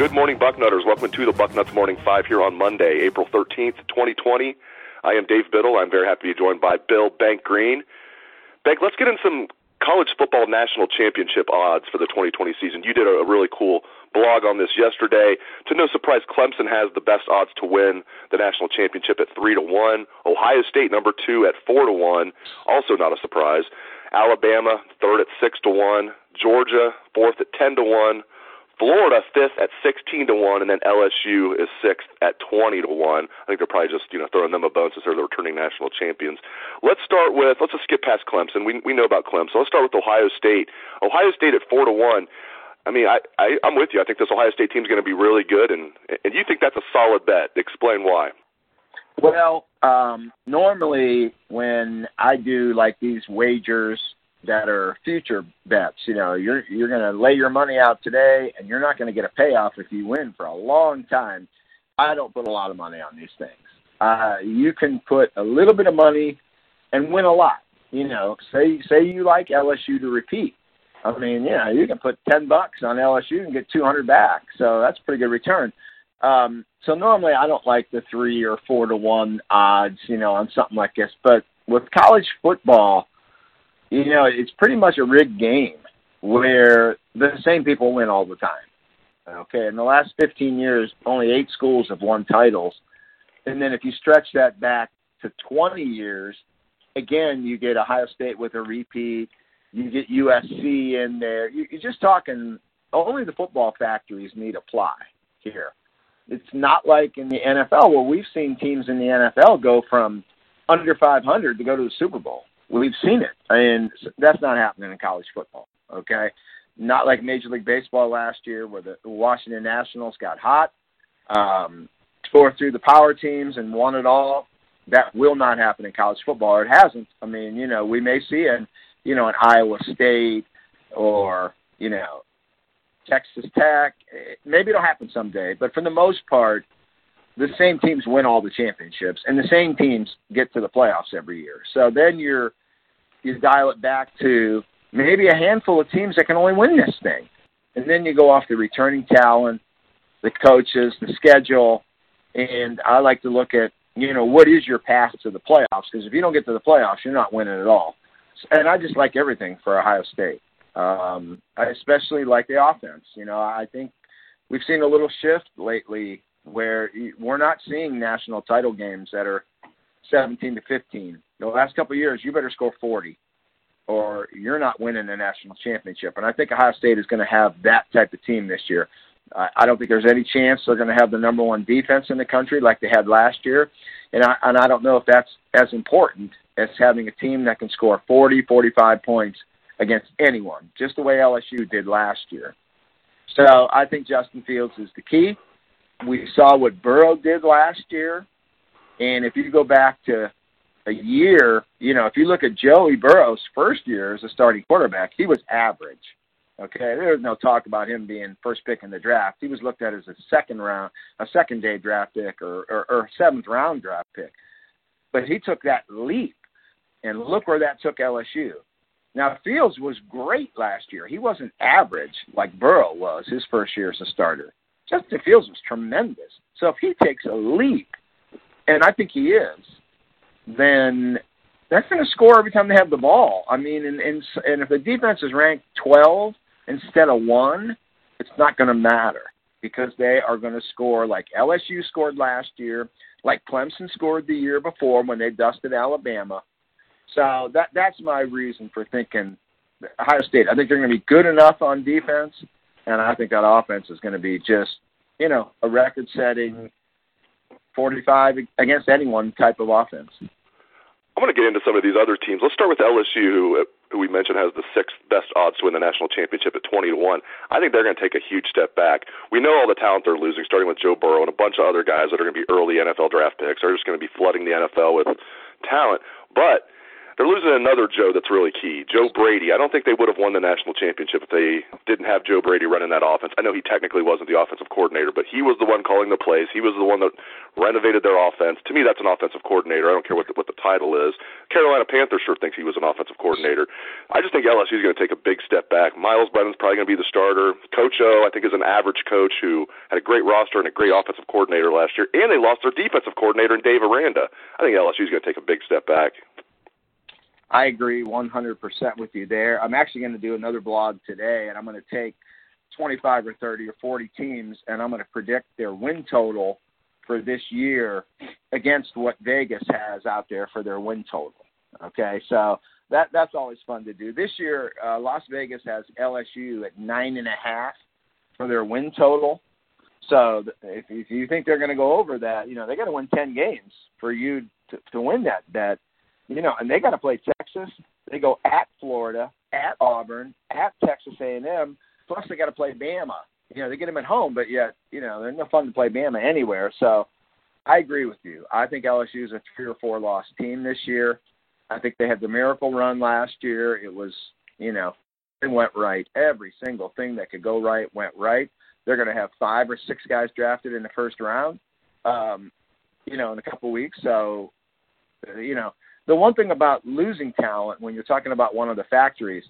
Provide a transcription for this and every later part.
Good morning, Bucknutters. Welcome to the Bucknuts Morning Five here on Monday, April 13th, 2020. I am Dave Biddle. I'm very happy to be joined by Bill Bank Greene. Bank, let's get in some college football national championship odds for the 2020 season. You did a really cool blog on this yesterday. To no surprise, Clemson has the best odds to win the national championship at three to one. Ohio State number two at four to one. Also not a surprise. Alabama third at six to one. Georgia fourth at ten to one. Florida fifth at sixteen to one, and then LSU is sixth at twenty to one. I think they're probably just you know throwing them a bone since they're the returning national champions. Let's start with let's just skip past Clemson. We we know about Clemson. Let's start with Ohio State. Ohio State at four to one. I mean, I, I I'm with you. I think this Ohio State team is going to be really good, and and you think that's a solid bet. Explain why. Well, um, normally when I do like these wagers that are future bets. You know, you're you're going to lay your money out today, and you're not going to get a payoff if you win for a long time. I don't put a lot of money on these things. Uh, you can put a little bit of money and win a lot. You know, say say you like LSU to repeat. I mean, yeah, you can put ten bucks on LSU and get two hundred back. So that's pretty good return. Um, so normally I don't like the three or four to one odds, you know, on something like this. But with college football, you know, it's pretty much a rigged game where the same people win all the time. Okay, in the last 15 years, only eight schools have won titles. And then if you stretch that back to 20 years, again, you get Ohio State with a repeat. You get USC in there. You're just talking only the football factories need apply here. It's not like in the NFL where we've seen teams in the NFL go from under 500 to go to the Super Bowl. We've seen it, and that's not happening in college football. Okay, not like Major League Baseball last year, where the Washington Nationals got hot, um, tore through the power teams, and won it all. That will not happen in college football. Or it hasn't. I mean, you know, we may see in, you know, in Iowa State or you know, Texas Tech. Maybe it'll happen someday, but for the most part, the same teams win all the championships, and the same teams get to the playoffs every year. So then you're you dial it back to maybe a handful of teams that can only win this thing. And then you go off the returning talent, the coaches, the schedule, and I like to look at, you know, what is your path to the playoffs? Because if you don't get to the playoffs, you're not winning at all. And I just like everything for Ohio State. Um, I especially like the offense. You know, I think we've seen a little shift lately where we're not seeing national title games that are 17 to 15 the last couple of years, you better score 40 or you're not winning the national championship. And I think Ohio State is going to have that type of team this year. I don't think there's any chance they're going to have the number one defense in the country like they had last year. And I, and I don't know if that's as important as having a team that can score 40, 45 points against anyone, just the way LSU did last year. So I think Justin Fields is the key. We saw what Burrow did last year. And if you go back to a year, you know, if you look at Joey Burrow's first year as a starting quarterback, he was average. Okay, there was no talk about him being first pick in the draft. He was looked at as a second round, a second day draft pick, or, or, or seventh round draft pick. But he took that leap, and look where that took LSU. Now Fields was great last year. He wasn't average like Burrow was his first year as a starter. Justin Fields was tremendous. So if he takes a leap, and I think he is, then they're going to score every time they have the ball. I mean, and and, and if the defense is ranked 12 instead of one, it's not going to matter because they are going to score like LSU scored last year, like Clemson scored the year before when they dusted Alabama. So that that's my reason for thinking Ohio State. I think they're going to be good enough on defense, and I think that offense is going to be just you know a record-setting mm-hmm. 45 against anyone type of offense. I'm going to get into some of these other teams. Let's start with LSU, who we mentioned has the sixth best odds to win the national championship at 20 to 1. I think they're going to take a huge step back. We know all the talent they're losing, starting with Joe Burrow and a bunch of other guys that are going to be early NFL draft picks. They're just going to be flooding the NFL with talent. Losing another Joe that's really key, Joe Brady. I don't think they would have won the national championship if they didn't have Joe Brady running that offense. I know he technically wasn't the offensive coordinator, but he was the one calling the plays. He was the one that renovated their offense. To me, that's an offensive coordinator. I don't care what the, what the title is. Carolina Panthers sure thinks he was an offensive coordinator. I just think LSU is going to take a big step back. Myles Brennan's probably going to be the starter. Coach O, I think, is an average coach who had a great roster and a great offensive coordinator last year, and they lost their defensive coordinator in Dave Aranda. I think LSU is going to take a big step back. I agree 100% with you there. I'm actually going to do another blog today, and I'm going to take 25 or 30 or 40 teams, and I'm going to predict their win total for this year against what Vegas has out there for their win total. Okay, so that that's always fun to do. This year, uh, Las Vegas has LSU at nine and a half for their win total. So if, if you think they're going to go over that, you know they got to win 10 games for you to, to win that that you know, and they got to play Texas. They go at Florida, at Auburn, at Texas A&M. Plus, they got to play Bama. You know, they get them at home, but yet, you know, they're no fun to play Bama anywhere. So, I agree with you. I think LSU is a three or four loss team this year. I think they had the miracle run last year. It was, you know, it went right. Every single thing that could go right went right. They're going to have five or six guys drafted in the first round, um, you know, in a couple weeks. So, you know, the one thing about losing talent when you're talking about one of the factories,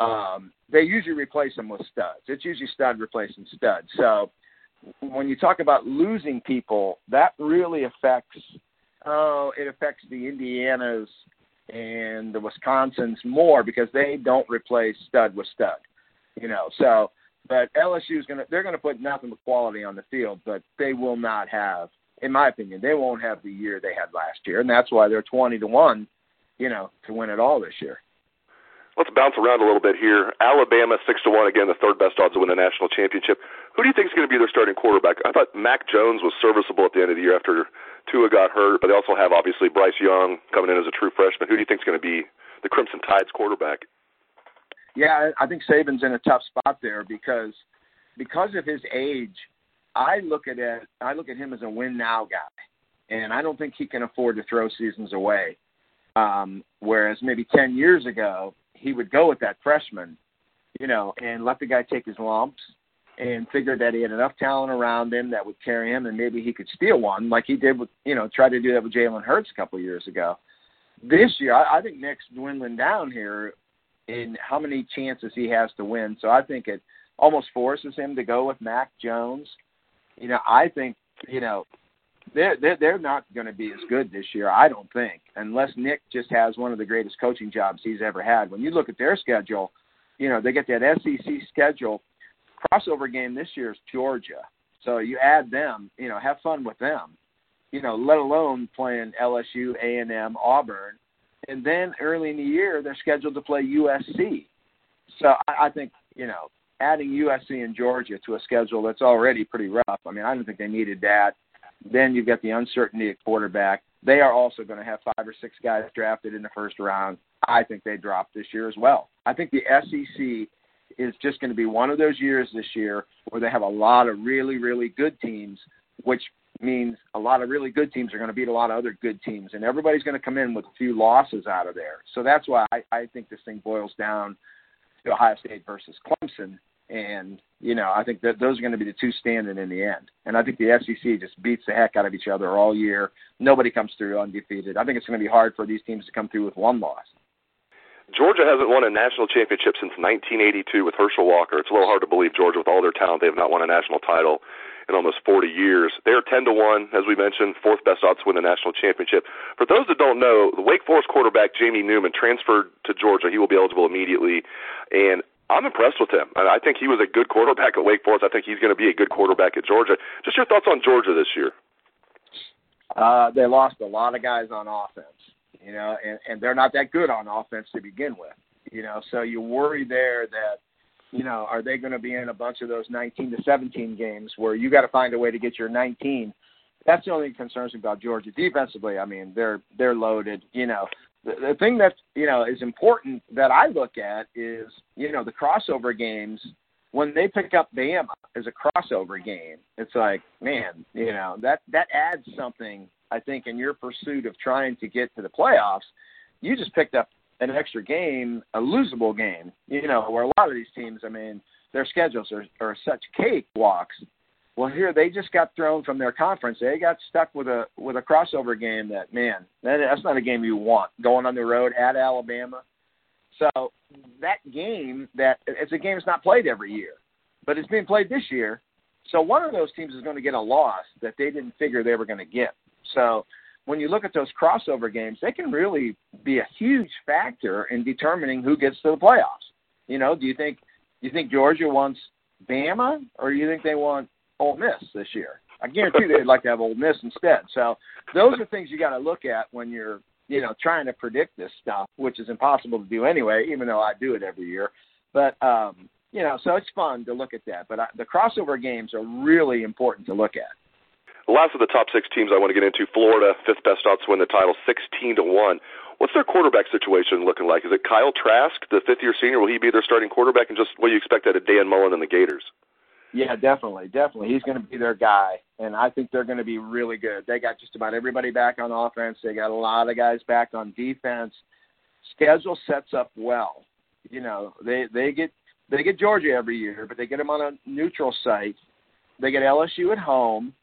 um, they usually replace them with studs. It's usually stud replacing stud. So when you talk about losing people, that really affects. Oh, it affects the Indianas and the Wisconsins more because they don't replace stud with stud. You know, so but LSU is gonna they're gonna put nothing but quality on the field, but they will not have in my opinion, they won't have the year they had last year, and that's why they're twenty to one, you know, to win it all this year. Let's bounce around a little bit here. Alabama six to one again, the third best odds to win the national championship. Who do you think is going to be their starting quarterback? I thought Mac Jones was serviceable at the end of the year after Tua got hurt, but they also have obviously Bryce Young coming in as a true freshman. Who do you think is going to be the Crimson Tide's quarterback? Yeah, I think Saban's in a tough spot there because because of his age I look at it. I look at him as a win now guy, and I don't think he can afford to throw seasons away. Um, whereas maybe ten years ago, he would go with that freshman, you know, and let the guy take his lumps, and figure that he had enough talent around him that would carry him, and maybe he could steal one, like he did with, you know, try to do that with Jalen Hurts a couple of years ago. This year, I, I think Nick's dwindling down here in how many chances he has to win. So I think it almost forces him to go with Mac Jones you know, I think you know they're they're, they're not going to be as good this year. I don't think, unless Nick just has one of the greatest coaching jobs he's ever had. When you look at their schedule, you know they get that SEC schedule. Crossover game this year is Georgia, so you add them. You know, have fun with them. You know, let alone playing LSU, A and M, Auburn, and then early in the year they're scheduled to play USC. So I, I think you know adding USC and Georgia to a schedule that's already pretty rough. I mean, I don't think they needed that. Then you've got the uncertainty at quarterback. They are also going to have five or six guys drafted in the first round. I think they dropped this year as well. I think the SEC is just going to be one of those years this year where they have a lot of really, really good teams, which means a lot of really good teams are going to beat a lot of other good teams, and everybody's going to come in with a few losses out of there. So that's why I, I think this thing boils down to Ohio State versus Clemson. And, you know, I think that those are going to be the two standing in the end. And I think the SEC just beats the heck out of each other all year. Nobody comes through undefeated. I think it's going to be hard for these teams to come through with one loss. Georgia hasn't won a national championship since 1982 with Herschel Walker. It's a little hard to believe Georgia, with all their talent, they have not won a national title in almost 40 years. They're 10 to 1, as we mentioned, fourth best odds to win the national championship. For those that don't know, the Wake Forest quarterback Jamie Newman transferred to Georgia. He will be eligible immediately. And I'm impressed with him. I think he was a good quarterback at Wake Forest. I think he's going to be a good quarterback at Georgia. Just your thoughts on Georgia this year? Uh, they lost a lot of guys on offense, you know, and, and they're not that good on offense to begin with, you know. So you worry there that, you know, are they going to be in a bunch of those 19 to 17 games where you got to find a way to get your 19 that's the only concerns about Georgia defensively. I mean, they're they're loaded. You know, the, thing that you know is important that I look at is you know the crossover games when they pick up Bama as a crossover game. It's like, man, you know that that adds something. I think in your pursuit of trying to get to the playoffs, you just picked up an extra game, a losable game. You know, where a lot of these teams, I mean, their schedules are, are such cakewalks well, here they just got thrown from their conference. They got stuck with a with a crossover game. That man, that, that's not a game you want going on the road at Alabama. So that game, that it's a game that's not played every year, but it's being played this year. So one of those teams is going to get a loss that they didn't figure they were going to get. So when you look at those crossover games, they can really be a huge factor in determining who gets to the playoffs. You know, do you think do you think Georgia wants Bama, or do you think they want Ole Miss this year. I guarantee they'd like to have Ole Miss instead. So those are things you got to look at when you're you know trying to predict this stuff, which is impossible to do anyway, even though I do it every year. But um, you know, so it's fun to look at that. But I, the crossover games are really important to look at. Last of the top six teams I want to get into, Florida, fifth best odds to win the title, sixteen to one. What's their quarterback situation looking like? Is it Kyle Trask, the fifth year senior? Will he be their starting quarterback? And just what do you expect out of Dan Mullen and the Gators? Yeah, definitely, definitely. He's going to be their guy, and I think they're going to be really good. They got just about everybody back on offense. They got a lot of guys back on defense. Schedule sets up well. You know, they they get they get Georgia every year, but they get them on a neutral site. They get LSU at home.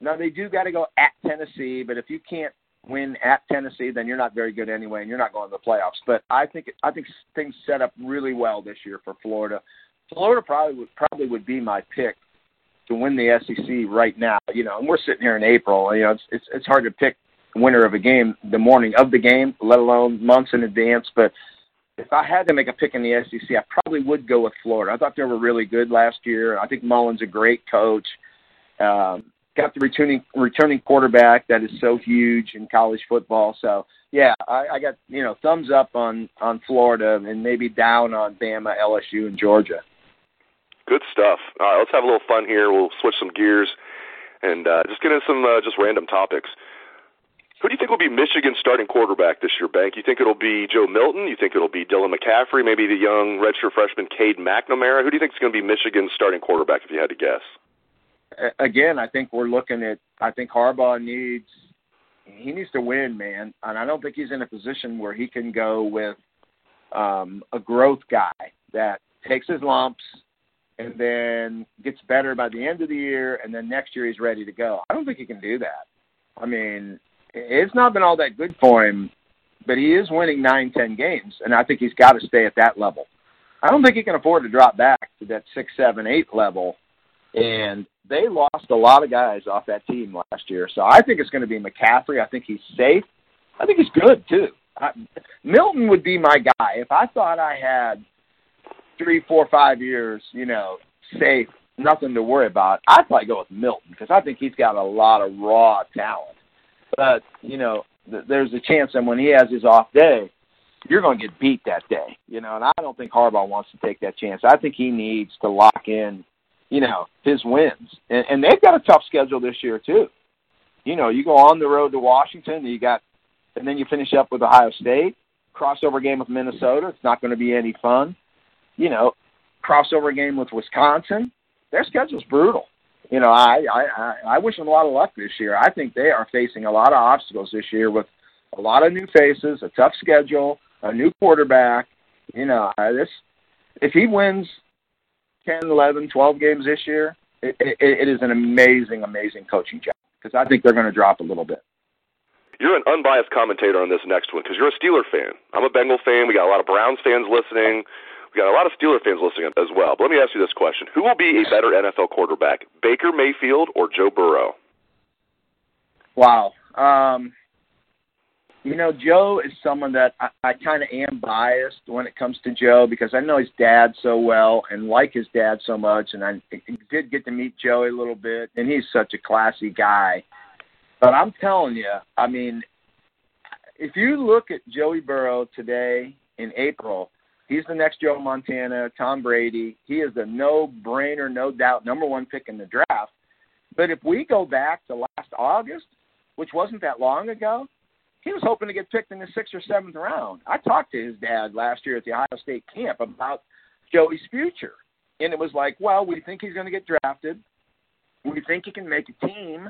Now they do got to go at Tennessee, but if you can't win at Tennessee, then you're not very good anyway, and you're not going to the playoffs. But I think I think things set up really well this year for Florida. Florida probably would probably would be my pick to win the SEC right now. You know, and we're sitting here in April. You know, it's it's, it's hard to pick winner of a game the morning of the game, let alone months in advance. But if I had to make a pick in the SEC, I probably would go with Florida. I thought they were really good last year. I think Mullen's a great coach. Um, got the returning returning quarterback that is so huge in college football. So yeah, I, I got you know thumbs up on on Florida and maybe down on Bama, LSU, and Georgia. Good stuff. All right, let's have a little fun here. We'll switch some gears and uh, just get into some uh, just random topics. Who do you think will be Michigan's starting quarterback this year, Bank? You think it'll be Joe Milton? You think it'll be Dylan McCaffrey? Maybe the young redshirt freshman Cade McNamara? Who do you think is going to be Michigan's starting quarterback if you had to guess? Again, I think we're looking at. I think Harbaugh needs he needs to win, man, and I don't think he's in a position where he can go with um, a growth guy that takes his lumps, and then gets better by the end of the year, and then next year he's ready to go. I don't think he can do that. I mean, it's not been all that good for him, but he is winning nine, ten games, and I think he's got to stay at that level. I don't think he can afford to drop back to that six, seven, eight level. And they lost a lot of guys off that team last year, so I think it's going to be McCaffrey. I think he's safe. I think he's good too. I, Milton would be my guy if I thought I had three, four, five years, you know, safe, nothing to worry about, I'd probably go with Milton because I think he's got a lot of raw talent. But you know, th- there's a chance that when he has his off day, you're going to get beat that day. You know, and I don't think Harbaugh wants to take that chance. I think he needs to lock in, you know, his wins, and, and they've got a tough schedule this year too. You know, you go on the road to Washington, you got, and then you finish up with Ohio State crossover game with Minnesota. It's not going to be any fun you know, crossover game with Wisconsin. Their schedule's brutal. You know, I, I I wish them a lot of luck this year. I think they are facing a lot of obstacles this year with a lot of new faces, a tough schedule, a new quarterback. You know, this if he wins 10, 11, 12 games this year, it, it, it is an amazing, amazing coaching job because I think they're going to drop a little bit. You're an unbiased commentator on this next one because you're a Steeler fan. I'm a Bengal fan. We got a lot of Browns fans listening. We got a lot of Steeler fans listening as well. But let me ask you this question: Who will be a better NFL quarterback, Baker Mayfield or Joe Burrow? Wow. Um, you know, Joe is someone that I, I kind of am biased when it comes to Joe because I know his dad so well and like his dad so much, and I did get to meet Joey a little bit, and he's such a classy guy. But I'm telling you, I mean, if you look at Joey Burrow today in April, He's the next Joe Montana, Tom Brady. He is a no-brainer, no doubt number one pick in the draft. But if we go back to last August, which wasn't that long ago, he was hoping to get picked in the sixth or seventh round. I talked to his dad last year at the Ohio State camp about Joey's future. And it was like, well, we think he's going to get drafted. We think he can make a team.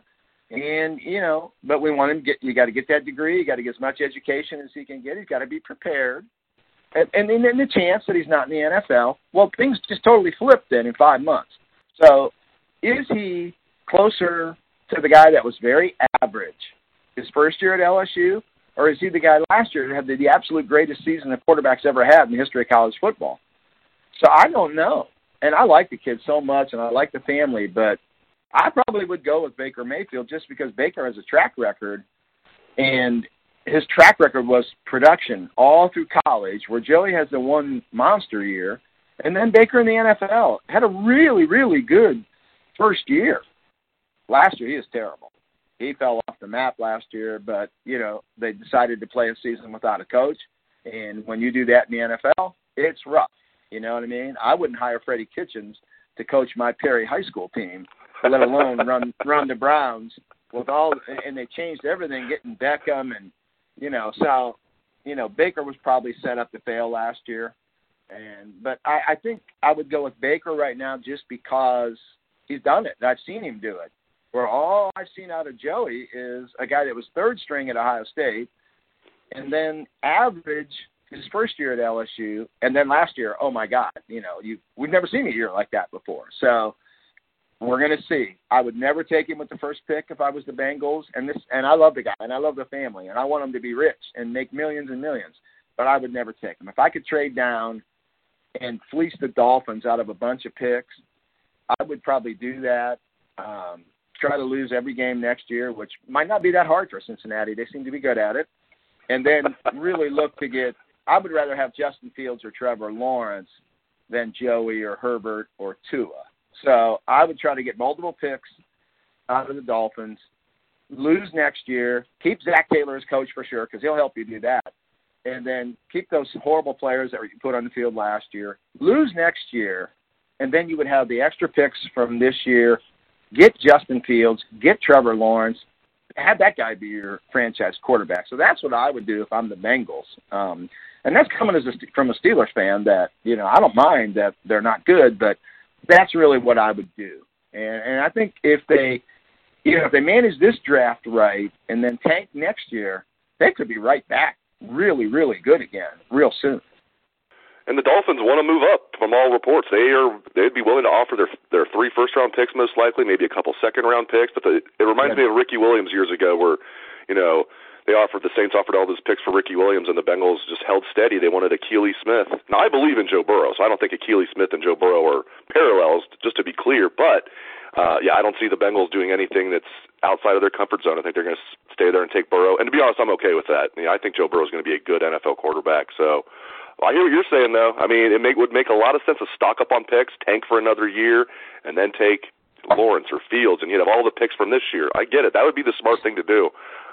And, you know, but we want him to get, you got to get that degree. You got to get as much education as he can get. He's got to be prepared. And, and then the chance that he's not in the NFL, well, things just totally flipped then in five months. So is he closer to the guy that was very average his first year at LSU, or is he the guy last year who had the, the absolute greatest season the quarterback's ever had in the history of college football? So I don't know. And I like the kid so much, and I like the family, but I probably would go with Baker Mayfield just because Baker has a track record, and his track record was production all through college, where Joey has the one monster year, and then Baker in the NFL had a really, really good first year. Last year, he was terrible he fell off the map last year, but you know they decided to play a season without a coach, and when you do that in the NFL, it's rough. You know what I mean? I wouldn't hire Freddie Kitchens to coach my Perry High School team, let alone run run the Browns with all. And they changed everything, getting Beckham, and you know, so you know Baker was probably set up to fail last year, and but I, I think I would go with Baker right now just because he's done it. I've seen him do it where all I've seen out of Joey is a guy that was third string at Ohio State, and then average his first year at LSU, and then last year, oh my God, you know, you we've never seen a year like that before. So we're gonna see. I would never take him with the first pick if I was the Bengals, and this, and I love the guy, and I love the family, and I want him to be rich and make millions and millions. But I would never take him if I could trade down and fleece the Dolphins out of a bunch of picks. I would probably do that. Um, try to lose every game next year, which might not be that hard for Cincinnati. They seem to be good at it. And then really look to get. I would rather have Justin Fields or Trevor Lawrence than Joey or Herbert or Tua. So I would try to get multiple picks out of the Dolphins, lose next year, keep Zac Taylor as coach for sure because he'll help you do that, and then keep those horrible players that you put on the field last year, lose next year, and then you would have the extra picks from this year. Get Justin Fields, get Trevor Lawrence, have that guy be your franchise quarterback. So that's what I would do if I'm the Bengals. Um, and that's coming as a, from a Steelers fan that you know I don't mind that they're not good, but that's really what I would do. And, and I think if they, you know, if they manage this draft right and then tank next year, they could be right back, really, really good again, real soon and the Dolphins want to move up. From all reports, they are they'd be willing to offer their their three first round picks most likely, maybe a couple second round picks. But the, it reminds yeah. me of Ricky Williams years ago, where you know they offered the Saints offered all those picks for Ricky Williams, and the Bengals just held steady. They wanted Akili Smith. Now I believe in Joe Burrow, so I don't think Akili Smith and Joe Burrow are parallels. Just to be clear, but uh, yeah, I don't see the Bengals doing anything that's outside of their comfort zone. I think they're going to stay there and take Burrow. And to be honest, I'm okay with that. I, mean, I think Joe Burrow is going to be a good NFL quarterback. So I hear what you're saying, though. I mean, it make, would make a lot of sense to stock up on picks, tank for another year, and then take Lawrence or Fields, and you'd have all the picks from this year. I get it. That would be the smart thing to do.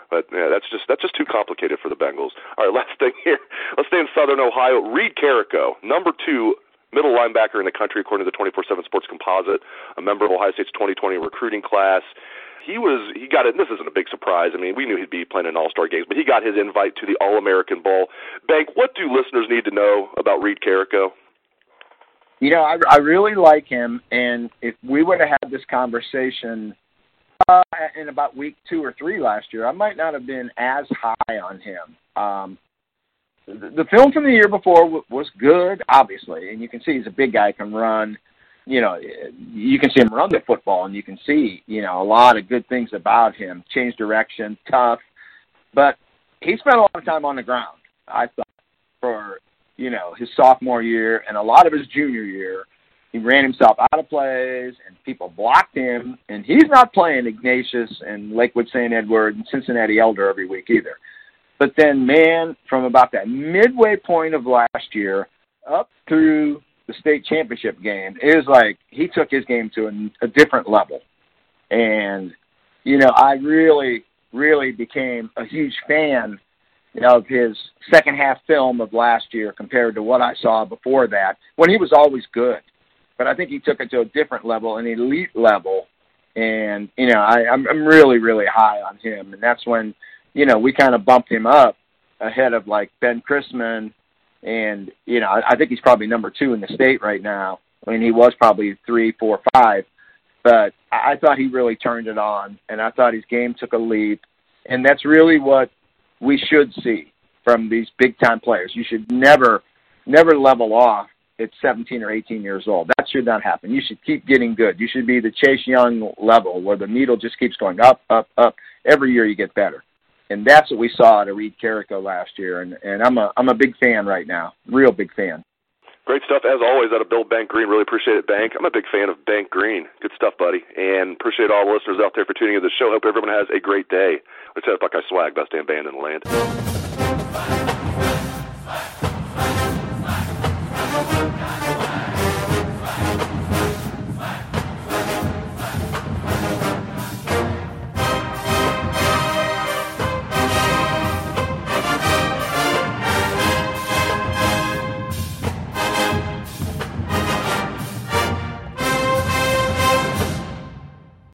But yeah, that's just that's just too complicated for the Bengals. All right, last thing here. Let's stay in Southern Ohio. Reid Carrico, number two middle linebacker in the country according to the 24/7 Sports Composite, a member of Ohio State's 2020 recruiting class he was he got it. This isn't a big surprise. I mean, we knew he'd be playing in All Star games, but he got his invite to the All American Bowl. Bank, what do listeners need to know about Reid Carrico? You know, I, I really like him, and if we would have had this conversation uh, in about week two or three last year, I might not have been as high on him. Um, the, the film from the year before w- was good, obviously, and you can see he's a big guy, can run you know, you can see him run the football, and you can see, you know, a lot of good things about him. Change direction, tough, but he spent a lot of time on the ground. I thought for you know his sophomore year and a lot of his junior year, he ran himself out of plays, and people blocked him. And he's not playing Ignatius and Lakewood St. Edward and Cincinnati Elder every week either. But then, man, from about that midway point of last year up through the state championship game, it was like he took his game to a, a different level. And, you know, I really, really became a huge fan of his second half film of last year compared to what I saw before that, when he was always good. But I think he took it to a different level, an elite level, and you know I, I'm I'm really really high on him, and that's when you know we kind of bumped him up ahead of like Ben Christman, and you know I, I think he's probably number two in the state right now. I mean he was probably three, four, five, but I, I thought he really turned it on, and I thought his game took a leap, and that's really what we should see from these big time players. You should never never level off at 17 or 18 years old. That should not happen. You should keep getting good. You should be the Chase Young level where the needle just keeps going up, up, up. Every year you get better. And that's what we saw at a Reid Carrico last year. And, and I'm a I'm a big fan right now, real big fan. Great stuff as always out of Bill Bank Greene. Really appreciate it, Bank. I'm a big fan of Bank Greene. Good stuff, buddy. And appreciate all the listeners out there for tuning in to the show. Hope everyone has a great day. Let's head Buckeye Swag, best damn band in the land. Thank you.